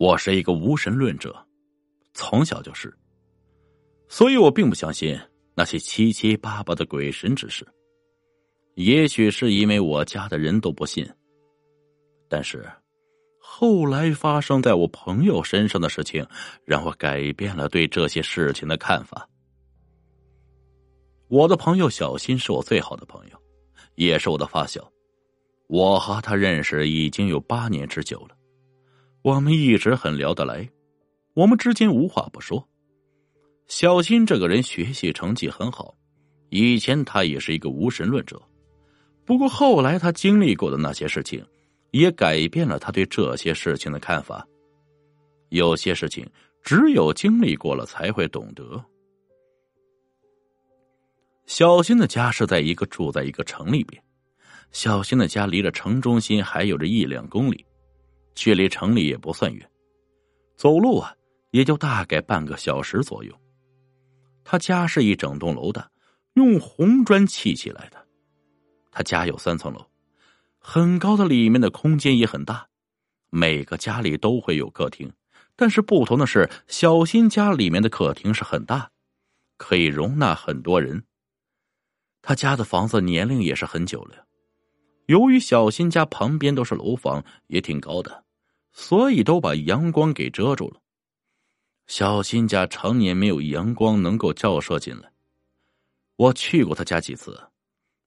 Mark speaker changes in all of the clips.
Speaker 1: 我是一个无神论者，从小就是，所以我并不相信那些七七八八的鬼神之事。也许是因为我家的人都不信，但是后来发生在我朋友身上的事情，让我改变了对这些事情的看法。我的朋友小新是我最好的朋友，也是我的发小。我和他认识已经有八年之久了。我们一直很聊得来，我们之间无话不说。小新这个人学习成绩很好，以前他也是一个无神论者，不过后来他经历过的那些事情，也改变了他对这些事情的看法。有些事情只有经历过了才会懂得。小新的家是在一个住在一个城里边，小新的家离着城中心还有着一两公里。距离城里也不算远，走路啊也就大概半个小时左右。他家是一整栋楼的，用红砖砌起来的。他家有三层楼，很高的，里面的空间也很大。每个家里都会有客厅，但是不同的是，小新家里面的客厅是很大，可以容纳很多人。他家的房子年龄也是很久了。由于小新家旁边都是楼房，也挺高的，所以都把阳光给遮住了。小新家常年没有阳光能够照射进来。我去过他家几次，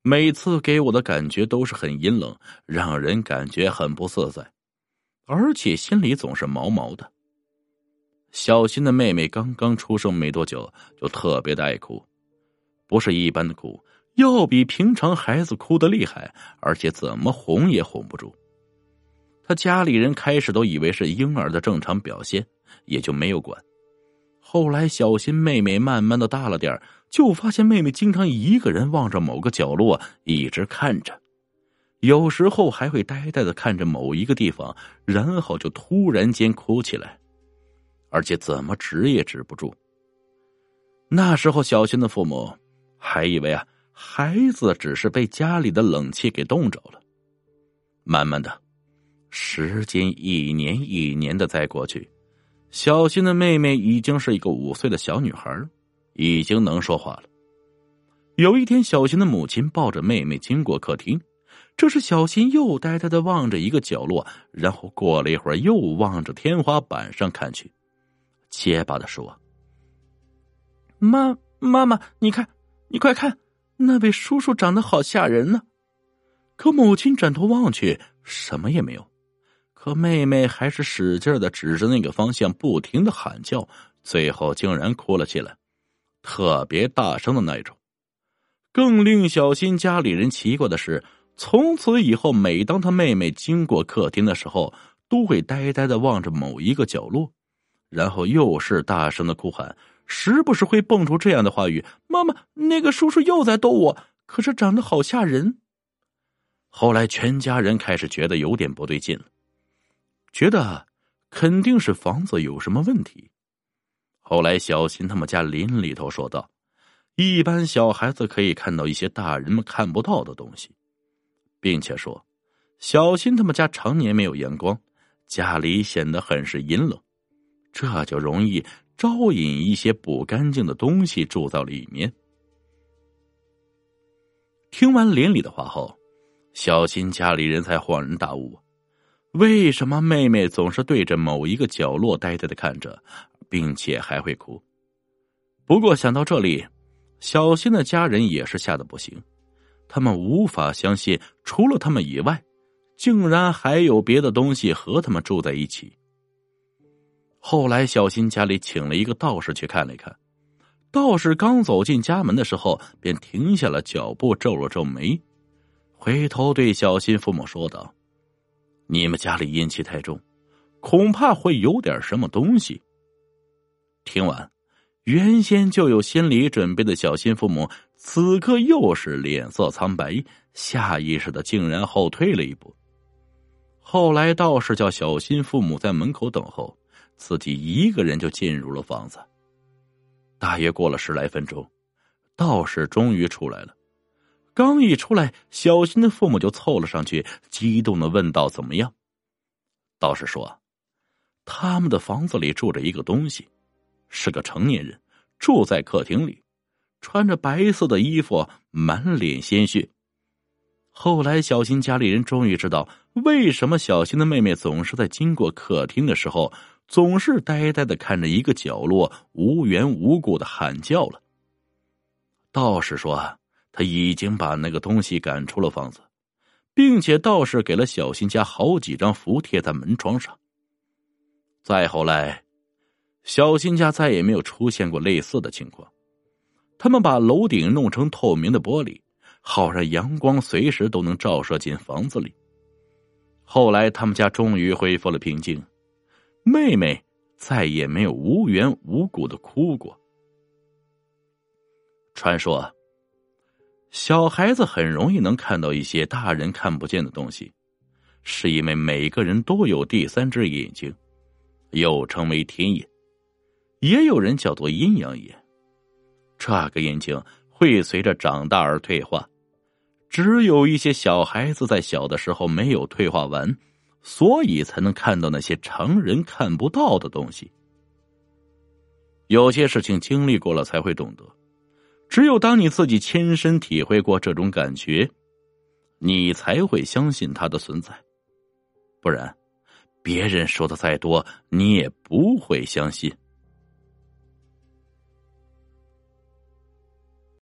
Speaker 1: 每次给我的感觉都是很阴冷，让人感觉很不自在，而且心里总是毛毛的。小新的妹妹刚刚出生没多久，就特别的爱哭，不是一般的哭。要比平常孩子哭的厉害，而且怎么哄也哄不住。他家里人开始都以为是婴儿的正常表现，也就没有管。后来小新妹妹慢慢的大了点就发现妹妹经常一个人望着某个角落，一直看着，有时候还会呆呆的看着某一个地方，然后就突然间哭起来，而且怎么止也止不住。那时候小新的父母还以为啊。孩子只是被家里的冷气给冻着了。慢慢的，时间一年一年的在过去，小新的妹妹已经是一个五岁的小女孩，已经能说话了。有一天，小新的母亲抱着妹妹经过客厅，这时小新又呆呆的望着一个角落，然后过了一会儿又望着天花板上看去，结巴的说：“妈，妈妈，你看，你快看。”那位叔叔长得好吓人呢，可母亲转头望去，什么也没有。可妹妹还是使劲的指着那个方向，不停的喊叫，最后竟然哭了起来，特别大声的那种。更令小新家里人奇怪的是，从此以后，每当他妹妹经过客厅的时候，都会呆呆的望着某一个角落，然后又是大声的哭喊。时不时会蹦出这样的话语：“妈妈，那个叔叔又在逗我，可是长得好吓人。”后来，全家人开始觉得有点不对劲了，觉得肯定是房子有什么问题。后来，小新他们家邻里头说道：“一般小孩子可以看到一些大人们看不到的东西，并且说，小新他们家常年没有阳光，家里显得很是阴冷，这就容易。”招引一些不干净的东西住到里面。听完邻里的话后，小新家里人才恍然大悟：为什么妹妹总是对着某一个角落呆呆的看着，并且还会哭？不过想到这里，小新的家人也是吓得不行，他们无法相信，除了他们以外，竟然还有别的东西和他们住在一起。后来，小新家里请了一个道士去看了一看。道士刚走进家门的时候，便停下了脚步，皱了皱眉，回头对小新父母说道：“你们家里阴气太重，恐怕会有点什么东西。”听完，原先就有心理准备的小新父母，此刻又是脸色苍白，下意识的竟然后退了一步。后来，道士叫小新父母在门口等候。自己一个人就进入了房子。大约过了十来分钟，道士终于出来了。刚一出来，小新的父母就凑了上去，激动的问道：“怎么样？”道士说：“他们的房子里住着一个东西，是个成年人，住在客厅里，穿着白色的衣服，满脸鲜血。后来，小新家里人终于知道为什么小新的妹妹总是在经过客厅的时候，总是呆呆的看着一个角落，无缘无故的喊叫了。道士说，他已经把那个东西赶出了房子。并且道士给了小新家好几张符贴在门窗上。再后来，小新家再也没有出现过类似的情况。他们把楼顶弄成透明的玻璃，好让阳光随时都能照射进房子里。后来，他们家终于恢复了平静，妹妹再也没有无缘无故的哭过。传说。小孩子很容易能看到一些大人看不见的东西，是因为每个人都有第三只眼睛，又称为天眼，也有人叫做阴阳眼。这个眼睛会随着长大而退化，只有一些小孩子在小的时候没有退化完，所以才能看到那些常人看不到的东西。有些事情经历过了才会懂得。只有当你自己亲身体会过这种感觉，你才会相信它的存在，不然，别人说的再多，你也不会相信。